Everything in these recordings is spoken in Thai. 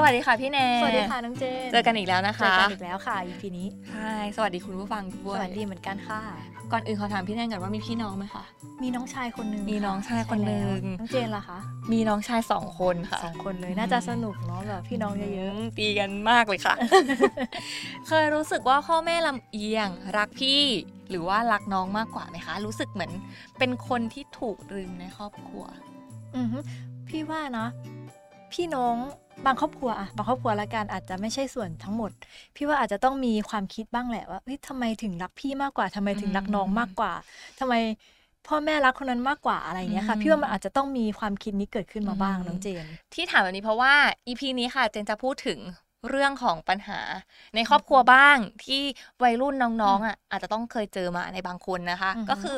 สวัสดีค่ะพี่แนนสวัสดีค่ะน้องเจน เจอกันอีกแล้วนะเจอคะกันอีกแล้วค่ะ EP นี้ใช่สวัสดีคุณผู้ฟังด้สวยวัสดีเหมือนกันค่ะ ก่อนอื่นขอถามพี่แนนก่อนว่ามีพี่น้องไหมคะ มีน้องชายคนหนึงมีน้องชายคนหนึ่งใช่แล้วน้องเจนล่ะคะ มีน้องชายสองคนค่ะสองคนเลยน่าจะสนุกเนาะแบบพี่น้องเยอะมตีกันมากเลยค่ะ เคยรู้สึกว่าพ่อแม่ลำเอียงรักพี่หรือว่ารักน้องมากกว่าไหมคะ รู้สึกเหมือนเป็นคนที่ถูกลืมในครอบครัวๆอือฮึพี่ว่านะพี่น้อง บางครอบครัวอะบางครอบครัวละกันอาจจะไม่ใช่ส่วนทั้งหมด พี่ว่าอาจจะต้องมีความคิดบ้างแหละว่าเฮ้ยทำไมถึงรักพี่มากกว่าทำไมถึงรักน้องมากกว่าทำไมพ่อแม่รักคนนั้นมากกว่าอะไรอย่างเงี้ยค่ะอืมพี่ว่ามันอาจจะต้องมีความคิดนี้เกิดขึ้นมาบ้างอืมน้องเจน ที่ถามแบบนี้เพราะว่า EP นี้ค่ะเจนจะพูดถึงเรื่องของปัญหา ในครอบครัวบ้างที่วัยรุ่นน้องๆอะอาจจะต้องเคยเจอมาในบางคนนะคะอือฮึก็คือ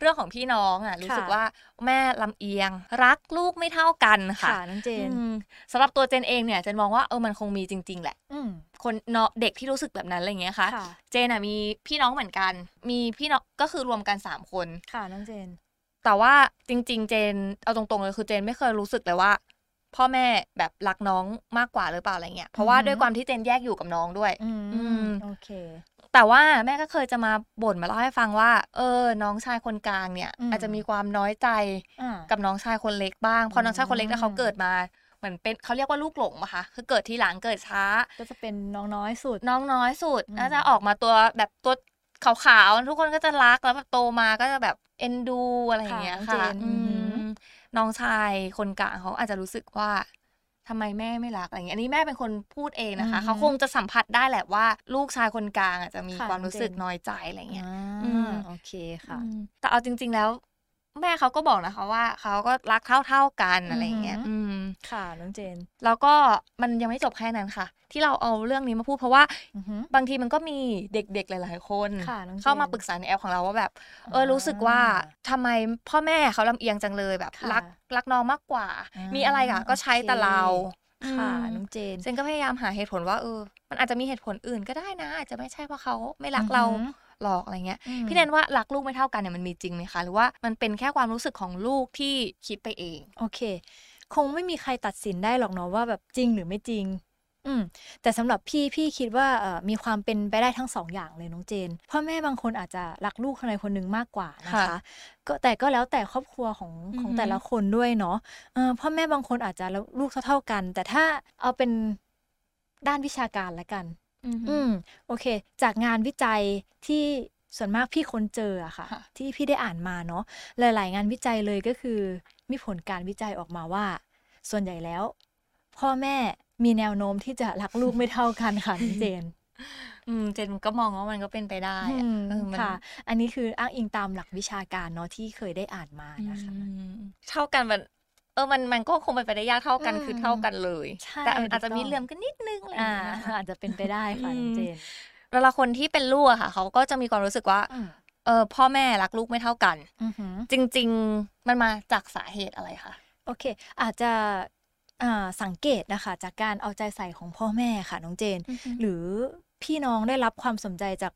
เรื่องของพี่น้องอะรู้สึกค่ะว่าแม่ลำเอียง รักลูกไม่เท่ากันค่ะค่ะน้องเจนอืมสำหรับตัวเจนเองเนี่ยเจนมองว่าเออมันคงมีจริง ๆ แหละอืมคนเนาะเด็กที่รู้สึกแบบนั้นอะไรอย่างเงี้ยค่ะค่ะ เจนอะมีพี่น้องเหมือนกัน มีพี่น้องก็คือรวมกันสามคนค่ะน้องเจน แต่ว่าจริง ๆ เจนเอาตรงๆเลยคือเจนไม่เคยรู้สึกเลยว่าพ่อแม่แบบรักน้องมากกว่าหรือเปล่าอะไรเงี้ย เพราะว่าอือฮึด้วยความที่เจนแยกอยู่กับน้องด้วย อือืมมโอเค แต่ว่าแม่ก็เคยจะมาบ่นมาเล่าให้ฟังว่า เออ น้องชายคนกลางเนี่ยอืมอาจจะมีความน้อยใจอ่ากับน้องชายคนเล็กบ้างเพราะน้องชายคนเล็กเนี่ยอืมเขาเกิดมาเหมือนเป็นเขาเรียกว่าลูกหลงปะคะคือเกิดทีหลังเกิดช้า ก็จะเป็นน้องน้อยสุด น้องน้อยสุดอืมน่าจะออกมาตัวแบบตัวขาวๆทุกคนก็จะรักแล้วแบบโตมาก็จะแบบเอ็นดูอะไรอย่างเงี้ยค่ะค่ะน้องเจนอือือหือมน้องชายคนกลางเขาอาจจะรู้สึกว่า ทำไมแม่ไม่รักอะไรเงี้ยอันนี้แม่เป็นคนพูดเองนะคะอือหือเขาคงจะสัมผัสได้แหละว่า ลูกชายคนกลางอาจจะมีค่ะความรู้สึกน้องเจนน้อยใจอะไรเงี้ยอ่าอืมโอเคค่ะอืมแต่เอาจริง ๆ แล้ว แม่เขาก็บอกนะคะว่าเขาก็รักเท่าๆกันอะไรเงี้ยอือหืออืมค่ะน้องเจน แล้วก็มันยังไม่จบแค่นั้นค่ะ ที่เราเอาเรื่องนี้มาพูดเพราะว่าอือหือบางทีมันก็มีเด็กๆหลาย ๆคนค่ะน้องเจนเข้ามาปรึกษาในแอปของเราว่าแบบ เออรู้สึกว่าทำไมพ่อแม่เขาลำเอียงจังเลยแบบค่ะรักรักน้องมากกว่าอ่ามีมีอะไรอะก็ใช้แต่เราค่ะอืมน้องเจนเจนก็พยายามหาเหตุผลว่าเออ มันอาจจะมีเหตุผลอื่นก็ได้นะอาจจะไม่ใช่เพราะเขาไม่รักเราอือ หือหรอกอะไรเงี้ยอืมพี่แนนว่ารักลูกไม่เท่ากันเนี่ยมันมีจริงไหมคะหรือว่ามันเป็นแค่ความรู้สึกของลูกที่คิดไปเอง โอเค คงไม่มีใครตัดสินได้หรอกเนาะว่าแบบจริงหรือไม่จริงอืมแต่สำหรับพี่พี่คิดว่าเอ่อมีความเป็นไปได้ทั้งสองอย่างเลยน้องเจนพ่อแม่บางคนอาจจะรักลูกคนใดคนหนึ่งมากกว่านะคะค่ะก็แต่ก็แล้วแต่ครอบครัวของอือหือของแต่ละคนด้วยเนาะเออพ่อแม่บางคนอาจจะรักลูกเท่าๆกัน แต่ถ้าเอาเป็นด้านวิชาการละกัน อืมอืมโอเค จากงานวิจัยที่ส่วนมากพี่ค้นเจออะค่ะค่ะ ที่พี่ได้อ่านมาเนาะหลาย ๆ งานวิจัยเลยก็คือ มีผลการวิจัยออกมาว่า ส่วนใหญ่แล้ว พ่อแม่มีแนวโน้มที่จะรักลูกไม่เท่ากันค่ะน้องเจนอืมเจนก็มองว่ามันก็เป็นไปได้อะอืมเออมันค่ะ อันนี้คืออ้างอิงตามหลักวิชาการเนาะที่เคยได้อ่านมานะคะอืมเท่ากันมันเออมันมันก็คงเป็นไปได้ยากเท่ากันอืมคือเท่ากันเลยใช่แต่อาจจะถูกต้องมีเหลื่อมกันนิดนึงอะไรอย่าอ่างเงี้ยนะคะอาจจะเป็นไปได้ค่ะน้องเจนเวลาคนที่เป็นลูกอะค่ะ เขาก็จะมีความรู้สึกว่าอืมเออพ่อแม่รักลูกไม่เท่ากันอือหือจริง ๆ มันมาจากสาเหตุอะไรคะโอเค อาจจะอ่าสังเกตนะคะ จากการเอาใจใส่ของพ่อแม่ค่ะน้องเจน หรือ พี่น้องได้รับความสนใจจาก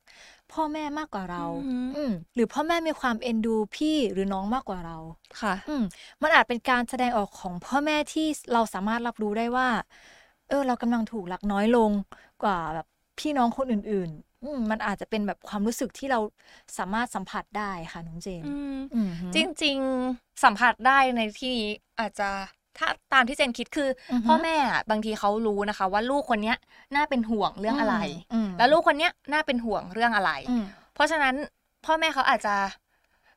พ่อแม่มากกว่าเรา อืมอืมหรือพ่อแม่มีความเอ็นดูพี่หรือน้องมากกว่าเรา ค่ะ อืมมันอาจเป็นการแสดงออกของพ่อแม่ที่เราสามารถรับรู้ได้ว่า เออ เรากำลังถูกรักน้อยลงกว่าแบบพี่น้องคนอื่นๆอืมมันอาจจะเป็นแบบความรู้สึกที่เราสามารถสัมผัสได้ค่ะน้องเจนอืมฮึจริง ๆ สัมผัสได้ในที่นี้อาจจะ ถ้าตามที่เจนคิดคือออฮึพ่อแม่อะบางทีเขารู้นะคะ ว่าลูกคนเนี้ยน่าเป็นห่วงเรื่องอะไรอืมแล้วลูกคนเนี้ยน่าเป็นห่วงเรื่องอะไรอืมเพราะฉะนั้นพ่อแม่เขาอาจจะ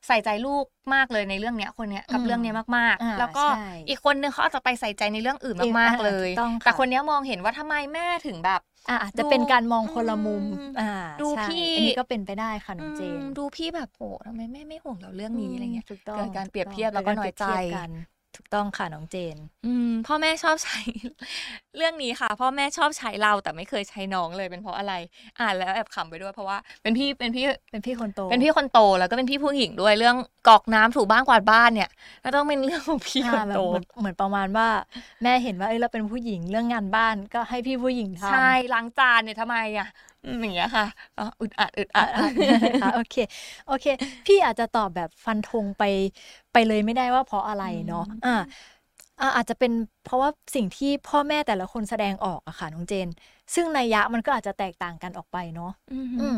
ใส่ใจลูกมากเลยในเรื่องเนี้ยคนเนี้ยกับอืมเรื่องเนี้ยมากอ่าๆแล้วก็ใช่อีกคนนึงเขาอาจจะไปใส่ใจในเรื่องอื่นอีกมากอ่าๆเลยถูกต้องค่ะแต่คนเนี้ยมองเห็นว่าทำไมแม่ถึงแบบอะอาจจะดูเป็นการมองคนละมุมอืมอ่าดูใช่พี่อันนี้ก็เป็นไปได้ค่ะน้องเจนอืมดูพี่แบบโหทำไมแม่ไม่ห่วงเราเรื่องนี้อะไรเงี้ยถูกต้องเกิดการเปรียบถูกต้งเทียบแล้วก็กิดารน้อยใจ เปรีบเทียบกันถูกต้องค่ะน้องเจน อืมพ่อแม่ชอบใช้ เรื่องนี้ค่ะ พ่อแม่ชอบใช้เราแต่ไม่เคยใช้น้องเลยเป็นเพราะอะไร อ่านแล้วแอบขำไปด้วยเพราะว่าเป็นพี่เป็นพี่เป็นพี่คนโต เป็นพี่คนโตแล้วก็เป็นพี่ผู้หญิงด้วยเรื่องกรอกน้ำถูบ้านกวาดบ้านเนี่ยก็ต้องเป็นเรื่องของพี่คอ่านแบบโตเหมือนเหมือนประมาณว่า แม่เห็นว่าเอ้ยเราเป็นผู้หญิงเรื่องงานบ้านก็ให้พี่ผู้หญิงทำใช่ล้างจานเนี่ยทำไมอะ อืมอย่างเงี้ยค่ะอ๋ออึดอัดอึดอัอะดอะโอเคโอเค พี่อาจจะตอบแบบฟันธงไปไปเลยไม่ได้ว่าเพราะอะไรเนาะอ่าอะอาจจะเป็นเพราะว่าสิ่งที่พ่อแม่แต่ละคนแสดงออกอะค่ะน้องเจน ซึ่งนัยยะมันก็อาจจะแตกต่างกันออกไปเนาะอืมอืม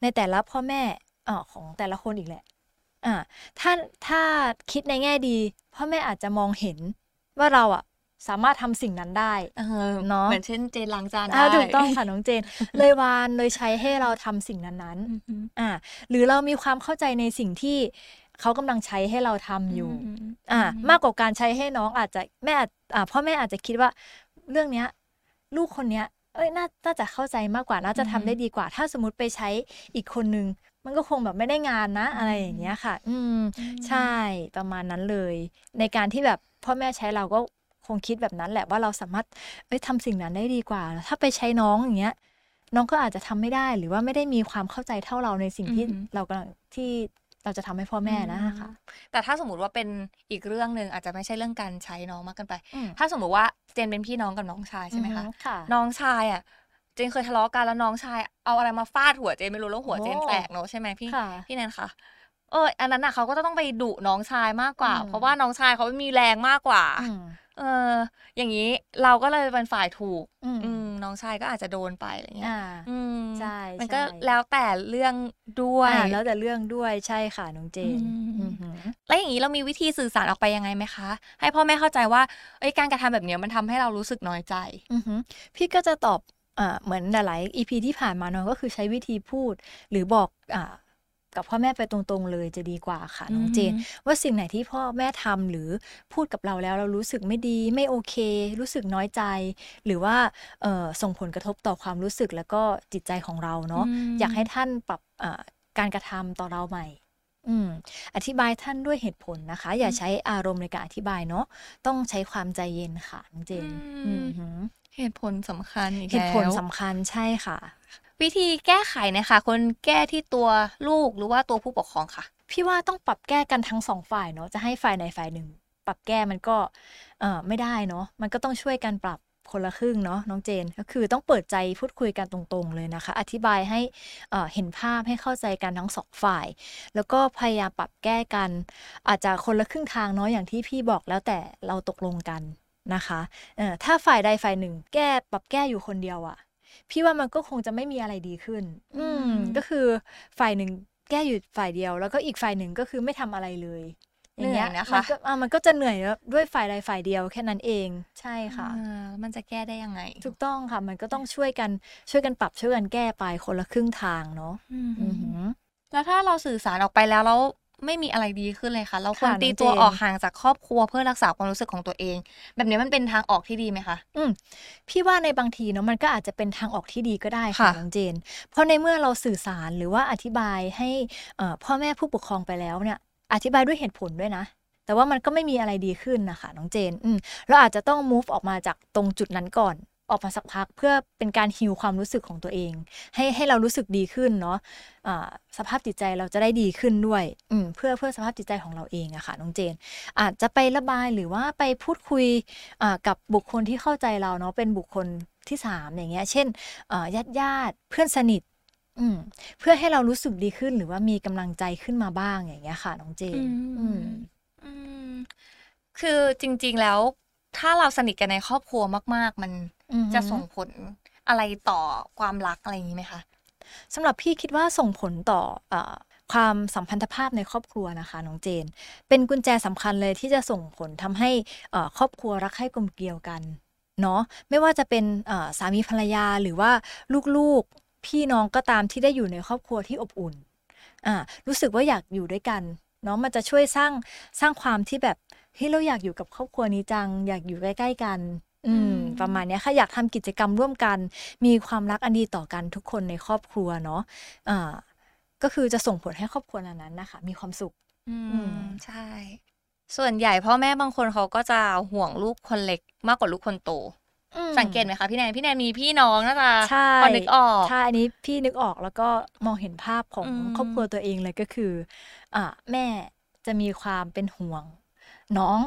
ในแต่ละพ่อแม่เอ่อของแต่ละคนอีกแหละอ่าถ้าถ้าคิดในแง่ดี พ่อแม่อาจจะมองเห็นว่าเราอะ สามารถทำสิ่งนั้นได้เออเนอะเหมือนเช่นเจนล้างจานอ่าได้ถูกต้องค่ะน้องเจน เลยวานเลยใช้ให้เราทำสิ่งนั้นอืมอืมๆอ่าหรือเรามีความเข้าใจในสิ่งที่เขากำลังใช้ให้เราทำอยู่อืมอ่ามากกว่าการใช้ให้น้องอาจจะแม่อาจอ่าพ่อแม่อาจจะคิดว่าเรื่องเนี้ย ลูกคนเนี้ย เอ้ยน่าน่าจะเข้าใจมากกว่าน่าจะทำได้ดีกว่า ถ้าสมมติไปใช้อีกคนนึงมันก็คงแบบไม่ได้งานนะ อะไรอย่างเงี้ยค่ะ อืมใช่ประมาณนั้นเลย ในการที่แบบพ่อแม่ใช้เราก็ คงคิดแบบนั้นแหละว่าเราสามารถเอ้ยทำสิ่งนั้นได้ดีกว่า ถ้าไปใช้น้องอย่างเงี้ย น้องก็อาจจะทำไม่ได้หรือว่าไม่ได้มีความเข้าใจเท่าเราในสิ่งที่อืมเรากำลังที่เราจะทำให้พ่อแม่นะคะแต่ถ้าสมมติว่าเป็นอีกเรื่องหนึ่งอาจจะไม่ใช่เรื่องการใช้น้องมากเกินไปอืมถ้าสมมติว่าเจนเป็นพี่น้องกับน้องชายใช่ไหมคะอือฮึค่ะน้องชายอะเจนเคยทะเลาะกันแล้วน้องชายเอาอะไรมาฟาดหัวเจนไม่รู้แล้วหัวเจนโอ้แตกเนอะใช่ไหมพี่ค่ะพี่แนนคะเอออันนั้นน่ะเขาก็ต้องไปดุน้องชายมากกว่าอืมเพราะว่าน้องชายเขามีแรงมากกว่าอืม เอออย่างนี้เราก็เลยเป็นฝ่ายถูกอืมอืมน้องชายก็อาจจะโดนไปอะไรเงี้ยอ่าอืมใช่มันก็ใช่แล้วแต่เรื่องด้วยอ่าแล้วแต่เรื่องด้วยใช่ค่ะน้องเจนอืมอือหือ แล้วอย่างนี้เรามีวิธีสื่อสารออกไปยังไงไหมคะ ให้พ่อแม่เข้าใจว่าเอ้ยการกระทำแบบเนี้ยมันทำให้เรารู้สึกน้อยใจ อือหือพี่ก็จะตอบอ่าเหมือนหลายๆ EP ที่ผ่านมาเนาะก็คือใช้วิธีพูด หรือบอกอ่า กับพ่อแม่ไปตรงๆเลยจะดีกว่าค่ะน้องเจนอืมว่าสิ่งไหนที่พ่อแม่ทำหรือพูดกับเราแล้วเรารู้สึกไม่ดีไม่โอเค รู้สึกน้อยใจ หรือว่าเอ่อส่งผลกระทบต่อความรู้สึกแล้วก็จิตใจของเราเนาะอืมอยากให้ท่านปรับอ่าการกระทำต่อเราใหม่อืมอธิบายท่านด้วยเหตุผลนะคะ อย่าใช้อารมณ์ในการอธิบายเนาะต้องใช้ความใจเย็นค่ะน้องเจนอืมอือหือเหตุผลสำคัญอีกเหตุผลแล้วสำคัญใช่ค่ะ วิธีแก้ไขนะคะคนแก้ที่ตัวลูกหรือว่าตัวผู้ปกครองค่ะ พี่ว่าต้องปรับแก้กันทั้งสองฝ่ายเนาะจะให้ฝ่ายใดฝ่ายหนึ่ง ปรับแก้มันก็เอ่อไม่ได้เนาะมันก็ต้องช่วยกันปรับคนละครึ่งเนาะน้องเจนก็คือต้องเปิดใจพูดคุยกันตรงๆเลยนะคะ อธิบายให้เอ่อเห็นภาพให้เข้าใจกันทั้งสองฝ่าย แล้วก็พยายามปรับแก้กัน อาจจะคนละครึ่งทางเนาะอย่างที่พี่บอกแล้วแต่เราตกลงกันนะคะเอ่อถ้าฝ่ายใดฝ่ายหนึ่ง แก้ปรับแก้อยู่คนเดียวอะ พี่ว่ามันก็คงจะไม่มีอะไรดีขึ้นอืมอืม ก็คือฝ่ายหนึ่งแก้อยู่ฝ่ายเดียว แล้วก็อีกฝ่ายหนึ่งก็คือไม่ทำอะไรเลยอย่างเงี้ยเหนื่อยนะคะมันก็อะมันก็จะเหนื่อยแล้วด้วยฝ่ายใดฝ่ายเดียวแค่นั้นเอง ใช่ค่ะอ่ามันจะแก้ได้ยังไง ถูกต้องค่ะ มันก็ต้องช่วยกันช่วยกันปรับช่วยกันแก้ไปคนละครึ่งทางเนาะอืมอือหือแล้วถ้าเราสื่อสารออกไปแล้วแล้ว ไม่มีอะไรดีขึ้นเลยค่ะ เราควรค่ะตีน้องตัวเจนออกห่างจากครอบครัวเพื่อรักษาความรู้สึกของตัวเอง แบบนี้มันเป็นทางออกที่ดีไหมคะอืมพี่ว่าในบางทีเนาะมันก็อาจจะเป็นทางออกที่ดีก็ได้ค่ะค่ะน้องเจน เพราะในเมื่อเราสื่อสารหรือว่าอธิบายให้เอ่อพ่อแม่ผู้ปกครองไปแล้วเนี่ย อธิบายด้วยเหตุผลด้วยนะแต่ว่ามันก็ไม่มีอะไรดีขึ้นนะคะน้องเจน อืมเราอาจจะต้อง move ออกมาจากตรงจุดนั้นก่อน ออกมาสักพักเพื่อเป็นการฮิวความรู้สึกของตัวเอง ให้ให้เรารู้สึกดีขึ้นเนาะอ่าสภาพจิตใจเราจะได้ดีขึ้นด้วยอืมเพื่อเพื่อสภาพจิตใจของเราเองอะค่ะน้องเจน อาจจะไประบายหรือว่าไปพูดคุยอ่ากับบุคคลที่เข้าใจเราเนาะเป็นบุคคลที่สามอย่างเงี้ย เช่นญาติญาติๆเพื่อนสนิทอืมเพื่อให้เรารู้สึกดีขึ้นหรือว่ามีกำลังใจขึ้นมาบ้างอย่างเงี้ยค่ะน้องเจนอืมอืมคือจริง ๆแล้วถ้าเราสนิทกันในครอบครัวมาก ๆ มันอือฮึ จะส่งผลอะไรต่อความรักอะไรอย่างนี้ไหมคะสำหรับพี่คิดว่าส่งผลต่อเออความสัมพันธภาพในครอบครัวนะคะน้องเจน เป็นกุญแจสำคัญเลยที่จะส่งผลทำให้เอ่อครอบครัวรักใคร่กลมเกลียวกันเนาะไม่ว่าจะเป็นเอ่อสามีภรรยาหรือว่าลูกๆพี่น้องก็ตามที่ได้อยู่ในครอบครัวที่อบอุ่นอ่ารู้สึกว่าอยากอยู่ด้วยกันเนาะมันจะช่วยสร้างสร้างความที่แบบเฮ้ยเราอยากอยู่กับครอบครัวนี้จัง อยากอยู่ใกล้ๆกัน อืมอืมประมาณเนี้ยค่ะอยากทำกิจกรรมร่วมกัน มีความรักอันดีต่อกันทุกคนในครอบครัวเนาะอ่าก็คือจะส่งผลให้ครอบครัวนั้นๆนะคะ มีความสุข อือืมมใช่ ส่วนใหญ่พ่อแม่บางคนเขาก็จะห่วงลูกคนเล็กมากกว่าลูกคนโตอืมสังเกตไหมคะพี่แนนพี่แนนมีพี่น้องน่าจะใช่พอนึกออกใช่อันนี้พี่นึกออกแล้วก็มองเห็นภาพของอืมครอบครัวตัวเองเลยก็คืออ่าแม่จะมีความเป็นห่วง น้อง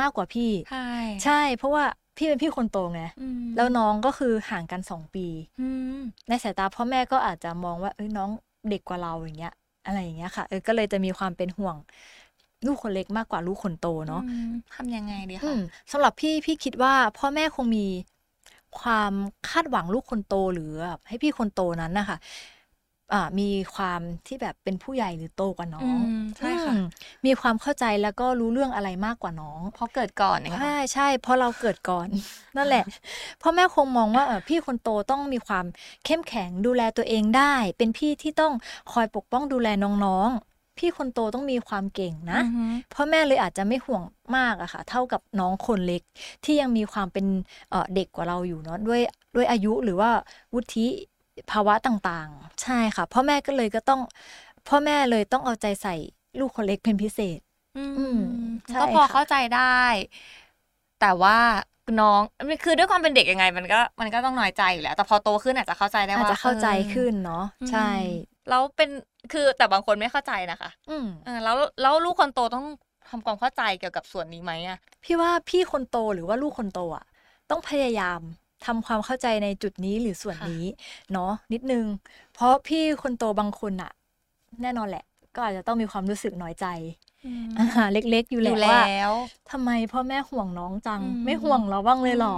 มากกว่าพี่ใช่ใช่ เพราะว่า พี่เป็นพี่คนโตไงอืมแล้วน้องก็คือห่างกันสองปีอืมในสายตาพ่อแม่ก็อาจจะมองว่าเอ้ยน้องเด็กกว่าเราอย่างเงี้ย อะไรอย่างเงี้ยค่ะเออก็เลยจะมีความเป็นห่วงลูกคนเล็กมากกว่าลูกคนโตเนาะอืมทำยังไงดีอืคะมสำหรับพี่พี่คิดว่าพ่อแม่คงมีความคาดหวังลูกคนโตหรือแบบให้พี่คนโตนั้นนะคะอ่า มีความที่แบบเป็นผู้ใหญ่หรือโตกว่าน้องอืมใช่ค่ะอืมมีความเข้าใจแล้วก็รู้เรื่องอะไรมากกว่าน้องเพราะเกิดก่อนเนี่ยค่ะใช่ใช่เพราะเราเกิดก่อน นั่นแหละพ่อแม่คงมองว่าเออพี่คนโตต้องมีความเข้มแข็งดูแลตัวเองได้ เป็นพี่ที่ต้องคอยปกป้องดูแลน้องๆ พี่คนโตต้องมีความเก่งนะอือฮึพ่อแม่เลยอาจจะไม่ห่วงมากอะค่ะ เท่ากับน้องคนเล็กที่ยังมีความเป็นเอ่อเด็กกว่าเราอยู่เนาะด้วยด้วยอายุหรือว่าวุฒิ ภาวะต่างๆ ใช่ค่ะ พ่อแม่ก็เลยก็ต้อง พ่อแม่เลยต้องเอาใจใส่ลูกคนเล็กเป็นพิเศษ อือืมมใช่ก็พอค่ะเข้าใจได้ แต่ว่าน้องคือด้วยความเป็นเด็กยังไง มันก็มันก็ต้องน้อยใจอยู่แล้ว แต่พอโตขึ้นอาจจะเข้าใจได้อาจว่าจะเข้าใจออขึ้นเนาะอืมใช่แล้วเป็นคือแต่บางคนไม่เข้าใจนะคะ อืมเออแล้วแล้วลูกคนโตต้องทำความเข้าใจเกี่ยวกับส่วนนี้ไหมอะพี่ว่าพี่คนโตหรือว่าลูกคนโตอะต้องพยายาม ทำความเข้าใจในจุดนี้หรือส่วนนี้เนาะนิดนึง เพราะพี่คนโตบางคนอะแน่นอนแหละ ก็อาจจะต้องมีความรู้สึกน้อยใจอ่าเล็กๆอยู่อแหละยู่ว่าแล้วทำไมพ่อแม่ห่วงน้องจังอืมไม่ห่วงเราบ้างเลยเหรอ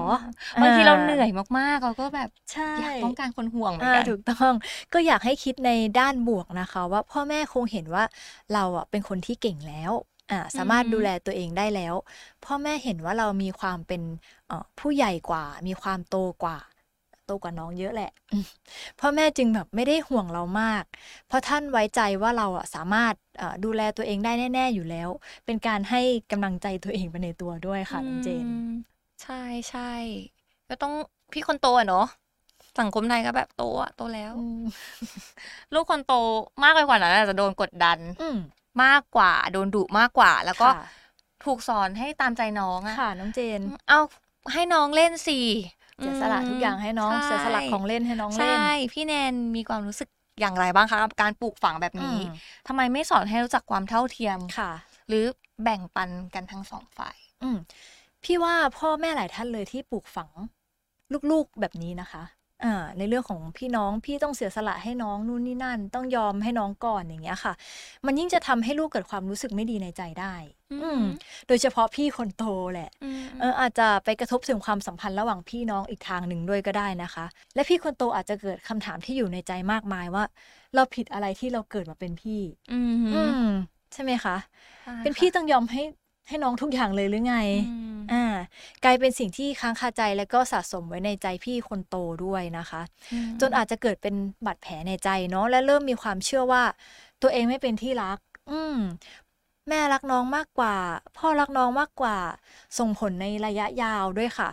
บางทีเราอ่เหนื่อยมากๆเราก็แบบใช่อยากต้องการคนห่วงเหมือนอ่ากันถูกต้องก็อยากให้คิดในด้านบวกนะคะ ว่าพ่อแม่คงเห็นว่าเราอะเป็นคนที่เก่งแล้ว อ่าสามารถอืมดูแลตัวเองได้แล้ว พ่อแม่เห็นว่าเรามีความเป็นเอ่อผู้ใหญ่กว่า มีความโตกว่า โตกว่าน้องเยอะแหละอืมพ่อแม่จึงแบบไม่ได้ห่วงเรามาก เพราะท่านไว้ใจว่าเราอะสามารถเอ่อดูแลตัวเองได้แน่ ๆ อยู่แล้ว เป็นการให้กำลังใจตัวเองไปในตัวด้วยค่ะน้องเจนอืมใช่ใช่ก็ต้องพี่คนโตอะเนาะสังคมไทยก็แบบโตอะโตแล้วอืมลูกคนโตมากไปกว่านั้นอาจจะโดนกดดันอื มมากกว่า โดนดุมากกว่า แล้วก็ค่ะถูกสอนให้ตามใจน้องอะค่ะ น้องเจน เอาให้น้องเล่นสิเสียสละทุกอย่างให้น้องช่เสียสละของเล่นให้น้องเล่นใช่พี่แนนมีความรู้สึกอย่างไรบ้างคะกับการปลูกฝังแบบนี้อืมทำไมไม่สอนให้รู้จักความเท่าเทียมค่ะ หรือแบ่งปันกันทั้งสองฝ่าย อืมพี่ว่าพ่อแม่หลายท่านเลยที่ปลูกฝังลูกๆแบบนี้นะคะ อ่าในเรื่องของพี่น้องพี่ต้องเสียสละให้น้องนู่นนี่นั่น ต้องยอมให้น้องก่อนอย่างเงี้ยค่ะ มันยิ่งจะทำให้ลูกเกิดความรู้สึกไม่ดีในใจได้ อืมอืมโดยเฉพาะพี่คนโตแหละเอออาจจะไปกระทบถึงความสัมพันธ์ระหว่างพี่น้องอีกทางหนึ่งด้วยก็ได้นะคะ และพี่คนโตอาจจะเกิดคำถามที่อยู่ในใจมากมายว่า เราผิดอะไรที่เราเกิดมาเป็นพี่ อืมอืมใช่ไหมคะใช่เป็นค่ะพี่ต้องยอมให้ ให้น้องทุกอย่างเลยหรือไงอืมอ่ากลายเป็นสิ่งที่ค้างคาใจและก็สะสมไว้ในใจพี่คนโตด้วยนะคะมจนอาจจะเกิดเป็นบาดแผลในใจเนาะและเริ่มมีความเชื่อว่า ตัวเองไม่เป็นที่รัก อืมแม่รักน้องมากกว่า พ่อรักน้องมากกว่า ส่งผลในระยะยาวด้วยค่ะ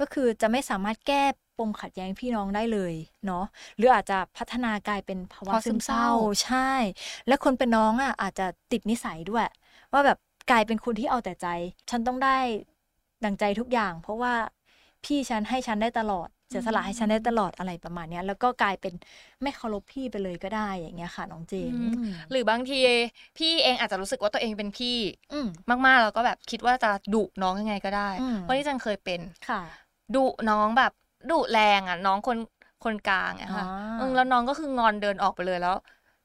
ก็คือจะไม่สามารถแก้ปมขัดแย้งพี่น้องได้เลยเนาะหรืออาจจะพัฒนากลายเป็นภาวะภาวะซึซึมมเศเศร้าร้าใช่ และคนเป็นน้องอะอาจจะติดนิสัยด้วย ว่าแบบ กลายเป็นคนที่เอาแต่ใจ ฉันต้องได้ดังใจทุกอย่าง เพราะว่าพี่ฉันให้ฉันได้ตลอดเสียสละให้ฉันได้ตลอดอะไรประมาณเนี้ยแล้วก็กลายเป็นไม่เคารพพี่ไปเลยก็ได้อย่างเงี้ยค่ะน้องเจนอืมอืมหรือบางทีพี่เองอาจจะรู้สึกว่าตัวเองเป็นพี่อืมมากๆแล้วก็แบบคิดว่าจะดุน้องยังไงก็ได้อืมเพราะที่จังเคยเป็นค่ะดุน้องแบบดุแรงอะ น้องคนคนกลางอะค่ะอ่าเออแล้วน้องก็คืองอนเดินออกไปเลยแล้ว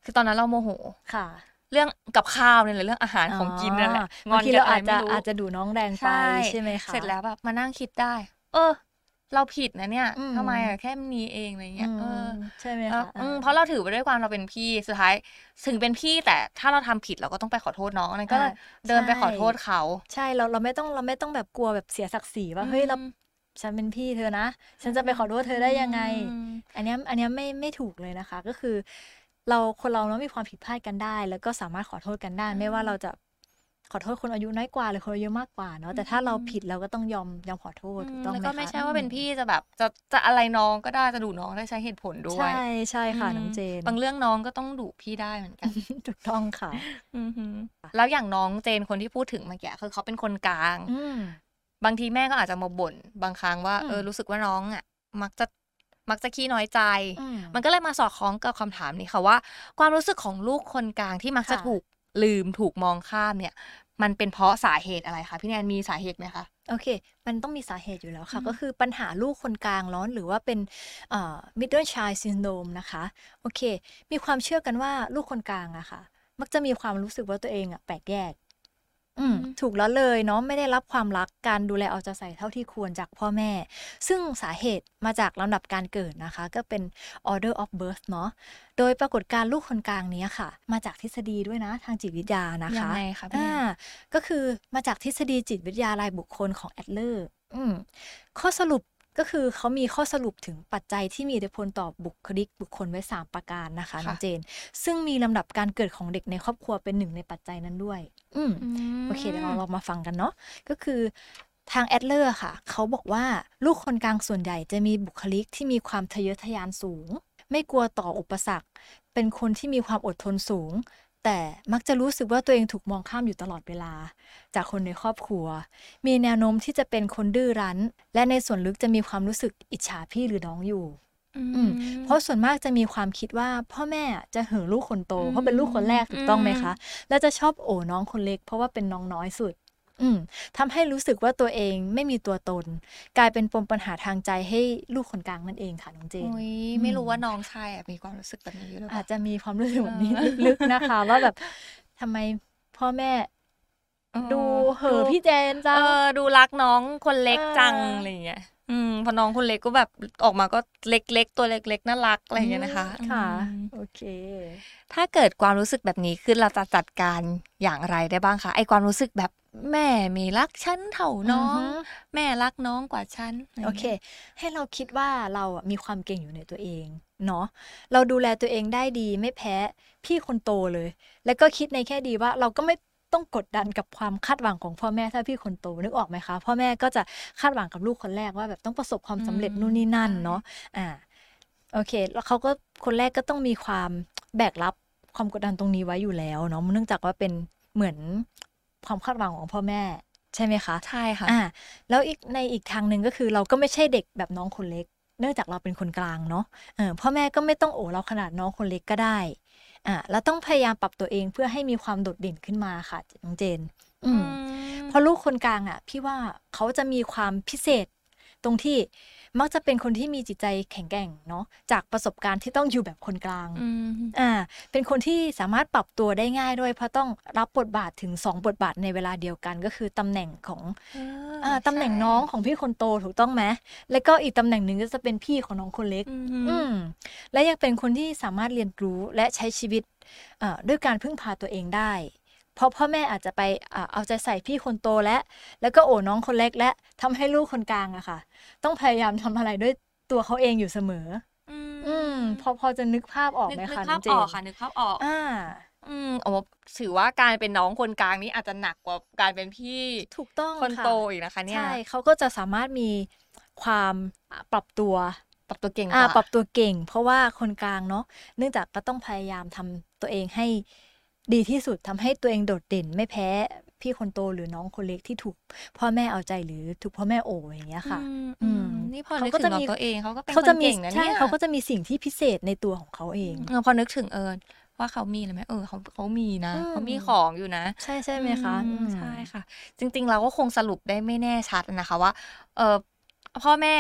คือตอนนั้นเราโมโหค่ะ เรื่องกับข้าวเนี่ยแหละเรื่องอาหารของกินนั่นแหละงบาองนทีกันเราอะไรอาจจะไม่รู้อาจจะดูน้องแรงไปใช่ไหมคะเสร็จแล้วแบบมานั่งคิดได้ เออ เราผิดนะเนี่ยอืมทำไมอะแค่นี้เองอะไรเงี้ยอืมเออใช่ไหมแล้วคะอืมอ่าเพราะเราถือไปด้วยความเราเป็นพี่สุดท้ายถึงเป็นพี่แต่ถ้าเราทำผิดเราก็ต้องไปขอโทษน้องอันนั้นก็อ่าเดินไปใช่ขอโทษเขา ใช่เราเราไม่ต้องเราไม่ต้องแบบกลัวแบบเสียศักดิ์ศรีว่าเฮ้ยเราอืมฉันเป็นพี่เธอนะ ฉันจะไปขอโทษเธอได้ยังไงอืมอันเนี้ยอันเนี้ยไม่ไม่ถูกเลยนะคะ ก็คือ เราคนเราเนาะมีความผิดพลาดกันได้ แล้วก็สามารถขอโทษกันได้ ไม่ว่าเราจะขอโทษคนอายุน้อยกว่าหรือคนอายุมากกว่าเนาะแต่ถ้าเราผิดเราก็ต้องยอมยอมขอโทษถูกต้องไหมแล้วก็คะไม่ใช่ว่าเป็นพี่จะแบบจะจะอะไรน้องก็ได้จะดุน้องได้ใช้เหตุผลด้วย ใช่ใช่ค่ะอืมน้องเจน บางเรื่องน้องก็ต้องดุพี่ได้เหมือนกันถูกต้องค่ะอือหือแล้วอย่างน้องเจนคนที่พูดถึงเมื่อกี้คือเขาเป็นคนกลางอืมบางทีแม่ก็อาจจะมาบ่นบางครั้งว่าอืมเออรู้สึกว่าน้องอะมักจะ มักจะขี้น้อยใจอืมมันก็เลยมาสอดคล้องกับคำถามนี้ค่ะว่า ความรู้สึกของลูกคนกลางที่มักจะค่ะถูกลืมถูกมองข้ามเนี่ย มันเป็นเพราะสาเหตุอะไรคะพี่แนนมีสาเหตุไหมคะโอเค มันต้องมีสาเหตุอยู่แล้วค่ะอืมก็คือปัญหาลูกคนกลางร้อนหรือว่าเป็นเอ่อ middle child syndrome นะคะ โอเค มีความเชื่อกันว่าลูกคนกลางอะค่ะ มักจะมีความรู้สึกว่าตัวเองอะแปลกแยก อืมอืมถูกแล้วเลยเนาะไม่ได้รับความรักการดูแลเอาใจใส่เท่าที่ควรจากพ่อแม่ ซึ่งสาเหตุมาจากลำดับการเกิดนะคะ ก็เป็น order of birth เนาะโดยปรากฏการณ์ลูกคนกลางเนี้ยค่ะ มาจากทฤษฎีด้วยนะ ทางจิตวิทยานะคะยังไงคะพี่แนอ่านก็คือมาจากทฤษฎีจิตวิทยารายบุคคลของแอดเลอร์อืมข้อสรุป ก็คือเขามีข้อสรุปถึงปัจจัยที่มีอิทธิพลต่อบุคลิกบุคคลไว้ 3 ประการนะคะน้องเจน ซึ่งมีลำดับการเกิดของเด็กในครอบครัวเป็นหนึ่งในปัจจัยนั้นด้วย อืมโอเคเดี๋ยวเราลองมาฟังกันเนาะก็คือทางแอดเลอร์ค่ะ เขาบอกว่าลูกคนกลางส่วนใหญ่จะมีบุคลิกที่มีความทะเยอทะยานสูง ไม่กลัวต่ออุปสรรค เป็นคนที่มีความอดทนสูง แต่มักจะรู้สึกว่าตัวเองถูกมองข้ามอยู่ตลอดเวลา จากคนในครอบครัว มีแนวโน้มที่จะเป็นคนดื้อรั้น และในส่วนลึกจะมีความรู้สึกอิจฉาพี่หรือน้องอยู่อืมเพราะส่วนมากจะมีความคิดว่าพ่อแม่จะหึงลูกคนโต เพราะเป็นลูกคนแรกถูกต้องไหมคะ แล้วจะชอบโอน้องคนเล็ก เพราะว่าเป็นน้องน้อยสุด อืมทำให้รู้สึกว่าตัวเองไม่มีตัวตน กลายเป็นปมปัญหาทางใจให้ลูกคนกลางนั่นเองค่ะน้องเจนโอ้ยไม่รู้ว่าน้องชายอะมีความรู้สึกแบบนี้หรือเปอาล่าจจะมีความรู้สึกแบบนี้เออลึกๆนะคะ ว่าแบบทำไมพ่อแแม่ ดูเหอะพี่เจนจัเองอดูรักน้องคนเล็กเออจังอะไรอย่างเงี้ยอืมพอน้องคนเล็กก็แบบออกมาก็เล็กๆ ตัวเล็กๆน่ารักอะไรอย่างเงี้ยนะคะ ค่ะอืมโอเค ถ้าเกิดความรู้สึกแบบนี้ขึ้นเราจะจัดการอย่างไรได้บ้างคะไอความรู้สึกแบบแม่ไม่รักฉันเท่าน้องอือฮึแม่รักน้องกว่าฉันะไรโองี้ยเค ให้เราคิดว่าเราอะมีความเก่งอยู่ในตัวเองเนาะเราดูแลตัวเองได้ดีไม่แพ้พี่คนโตเลย แล้วก็คิดในแค่ดีว่าเราก็ไม่ ต้องกดดันกับความคาดหวังของพ่อแม่ถ้าพี่คนโตนึกออกไหมคะ พ่อแม่ก็จะคาดหวังกับลูกคนแรกว่าแบบต้องประสบความสำเร็จอืมนู่นนี่นั่นใช่เนาะอ่าโอเค แล้วเขาก็คนแรกก็ต้องมีความแบกรับความกดดันตรงนี้ไว้อยู่แล้วเนาะเนื่องจากว่าเป็นเหมือนความคาดหวังของพ่อแม่ใช่ไหมคะใช่ค่ะอ่าแล้วอีกในอีกทางหนึ่งก็คือเราก็ไม่ใช่เด็กแบบน้องคนเล็ก เนื่องจากเราเป็นคนกลางเนาะเออพ่อแม่ก็ไม่ต้องโอบเราขนาดน้องคนเล็กก็ได้ อ่าแล้วต้องพยายามปรับตัวเองเพื่อให้มีความโดดเด่นขึ้นมาค่ะน้องเจน อืมเพราะลูกคนกลางอะ พี่ว่าเขาจะมีความพิเศษ ตรงที่มักจะเป็นคนที่มีจิตใจแข็งแกร่งเนาะจากประสบการณ์ที่ต้องอยู่แบบคนกลางอืมอ่าเป็นคนที่สามารถปรับตัวได้ง่ายด้วยเพราะต้องรับบทบาทถึง 2 บทบาทในเวลาเดียวกันก็คือตำแหน่งของอ่าตำแหน่งน้องของพี่คนโตถูกต้องไหมแล้วก็อีกตำแหน่งหนึ่งก็จะเป็นพี่ของน้องคนเล็กอือืมมและยังเป็นคนที่สามารถเรียนรู้และใช้ชีวิตอ่าด้วยการพึ่งพาตัวเองได้ เพราะพ่อแม่อาจจะไปอ่าเอาใจใส่พี่คนโตและ แล้วก็โอ้น้องคนเล็กและทำให้ลูกคนกลางอะค่ะ ต้องพยายามทำอะไรด้วยตัวเขาเองอยู่เสมอ อืมพอพอจะนึกภาพออกนึกไหมนึกคะภาน้พองเจอนอกค่ะ นึกภาพออก อ่า อืมโอ้ถือว่าการเป็นน้องคนกลางนี้อาจจะหนักกว่าการเป็นพี่ถูกต้องคนค่ะโตอีกนะคะ เนี่ยใช่เขาก็จะสามารถมีความอ่าปรับตัวปรับตัวเก่งกอ่าว่าปรับตัวเก่ง เพราะว่าคนกลางเนาะเนื่องจากก็ต้องพยายามทำตัวเองให้ ดีที่สุดทำให้ตัวเองโดดเด่นไม่แพ้พี่คนโตหรือน้องคนเล็กที่ถูกพ่อแม่เอาใจหรือถูกพ่อแม่โอบอย่างเงี้ยค่ะ อืมอือืมมนี่พอเขานึกก็ถึจะงมีตัวเองเขาก็เป็นเขาคจะนมีเก่งนะใช่เนี่ยเขาก็จะมีสิ่งที่พิเศษในตัวของเขาเองเออพอนึกถึงเออว่าเขามีอะไรไหมเออเขาเขามีนะอืมเขามีของอยู่นะ ใช่ใช่ไหมคะอือืมใช่ค่ะ จริง ๆ เราก็คงสรุปได้ไม่แน่ชัดนะคะว่า เออพ่อแม่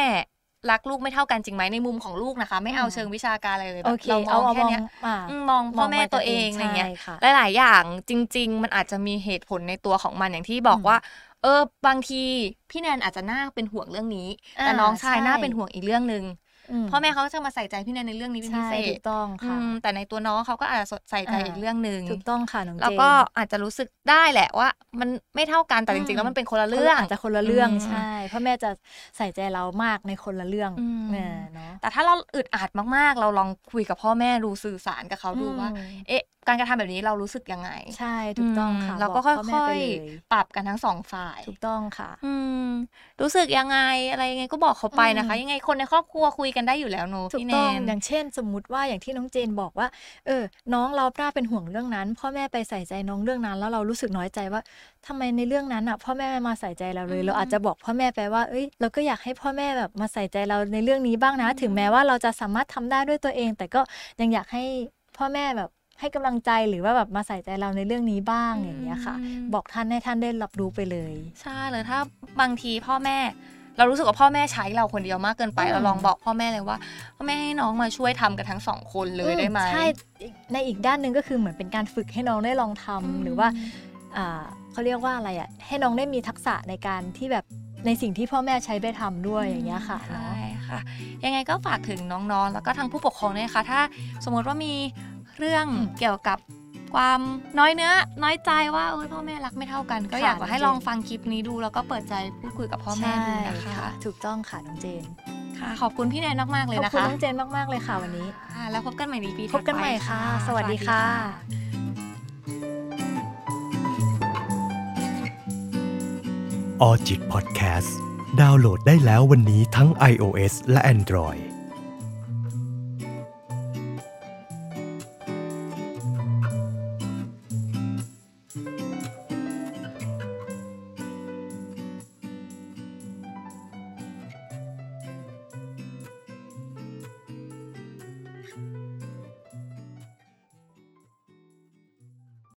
รักลูกไม่เท่ากันจริงไหมในมุมของลูกนะคะ ไม่เอาอืมเชิงวิชาการอะไรเลยโอแบบเคเรามเอาองเอาแค่มองเนี้ยอ่าอืมมองพ่อแม่มองไว้ตัวเองตัวเองอะไรเงี้ยใช่ค่ะหลาย ๆ อย่างจริง ๆ มันอาจจะมีเหตุผลในตัวของมันอย่างที่บอกอืมว่า เออบางทีพี่แนนอาจจะน่าเป็นห่วงเรื่องนี้ แต่อ่าน้องชายใช่น่าเป็นห่วงอีกเรื่องหนึ่งอืม พ่อแม่เขาจะมาใส่ใจพี่แนนในเรื่องนี้เป็นพิใช่เศถูษกต้องอืค่ะมแต่ในตัวน้องเขาก็อาจจะใส่ใจอ่าอีกเรื่องหนึ่งถูกต้องค่ะน้องเจนแล้วก็อาจจะรู้สึกได้แหละว่า มันไม่เท่ากันแต่จอืริงๆมแล้วมันเป็นคนละเรื่องอาจจะคนละเรื่องอืมใช่พ่อแม่จะใส่ใจเรามากในคนละเรื่องอืมเออเนาะแต่ถ้าเราอึดอัดมากๆ เราลองคุยกับพ่อแม่ดูสื่อสารกับเขาดูว่าอืมเอ๊ะ การกระทำแบบนี้เรารู้สึกยังไง ใช่ถูกต้องค่ะมเราก็บค่พ่แม่อไปยเลๆปรับกันทั้งสองฝ่าย ถูกต้องค่ะ อืมรู้สึกยังไงอะไรยังไงก็บอกเขาไปนะคะอืมยังไงคนในครอบครัวคุยกันได้อยู่แล้วเนอะถูกพี่แนต้องนอย่างเช่น สมมุติว่าอย่างที่น้องเจนบอกว่า เออ น้องเราน่าเป็นห่วงเรื่องนั้น พ่อแม่ไปใส่ใจน้องเรื่องนั้น แล้วเรารู้สึกน้อยใจว่าทำไมในเรื่องนั้นอะ พ่อแม่ไม่มาใส่ใจเราเลยอืมเราอาจจะบอกพ่อแม่ไปว่า เอ้ย เราก็อยากให้พ่อแม่แบบมาใส่ใจเราในเรื่องนี้บ้างนะ ถึงแม้ว่าเราจะสามารถทำได้ด้วยตัวเอง แต่ก็ยังอยากให้พ่อแม่แบบ ให้กำลังใจหรือว่าแบบมาใส่ใจเราในเรื่องนี้บ้างอย่างเงี้ยค่ะ บอกท่านให้ท่านได้รับรู้ไปเลย ใช่เลยถ้าบางทีพ่อแม่ เรารู้สึกว่าพ่อแม่ใช้เราคนเดียวมากเกินไปอืมเราลองบอกพ่อแม่เลยว่าพ่อแม่ให้น้องมาช่วยทำกันทั้งสองคนเลยได้ไหมใช่อีกในอีกด้านหนึ่งก็คือเหมือนเป็นการฝึกให้น้องได้ลองทำอืมหรือว่าอ่าเขาเรียกว่าอะไรอะให้น้องได้มีทักษะในการที่แบบในสิ่งที่พ่อแม่ใช้ไปทำด้วยอย่างเงี้ยค่ะใช่เนาะค่ะ ยังไงก็ฝากถึงน้องๆ แล้วก็ทางผู้ปกครองด้วยนะคะ ถ้าสมมติว่ามี เรื่องอืมเกี่ยวกับความน้อยเนื้อ น้อยใจว่าเอ้ยพ่อแม่รักไม่เท่ากัน ก็ค่ะอยากจะให้จริงลองฟังคลิปนี้ดู แล้วก็เปิดใจพูดคุยกับพ่อแม่ดูนะใช่คะ ถูกต้องค่ะน้องเจนค่ะขอบคุณพี่แนนมากๆเลยขอบนะคุณคะน้องเจนมากๆเลยค่ะวันนี้ค่ะแล้วพบกันใหม่ในปีพบกันใหม่ค่ะ สวัสดีค่ะออจิตพอดแคสต์ดาวน์โหลดได้แล้ววันนี้ทั้ง iOS และ Android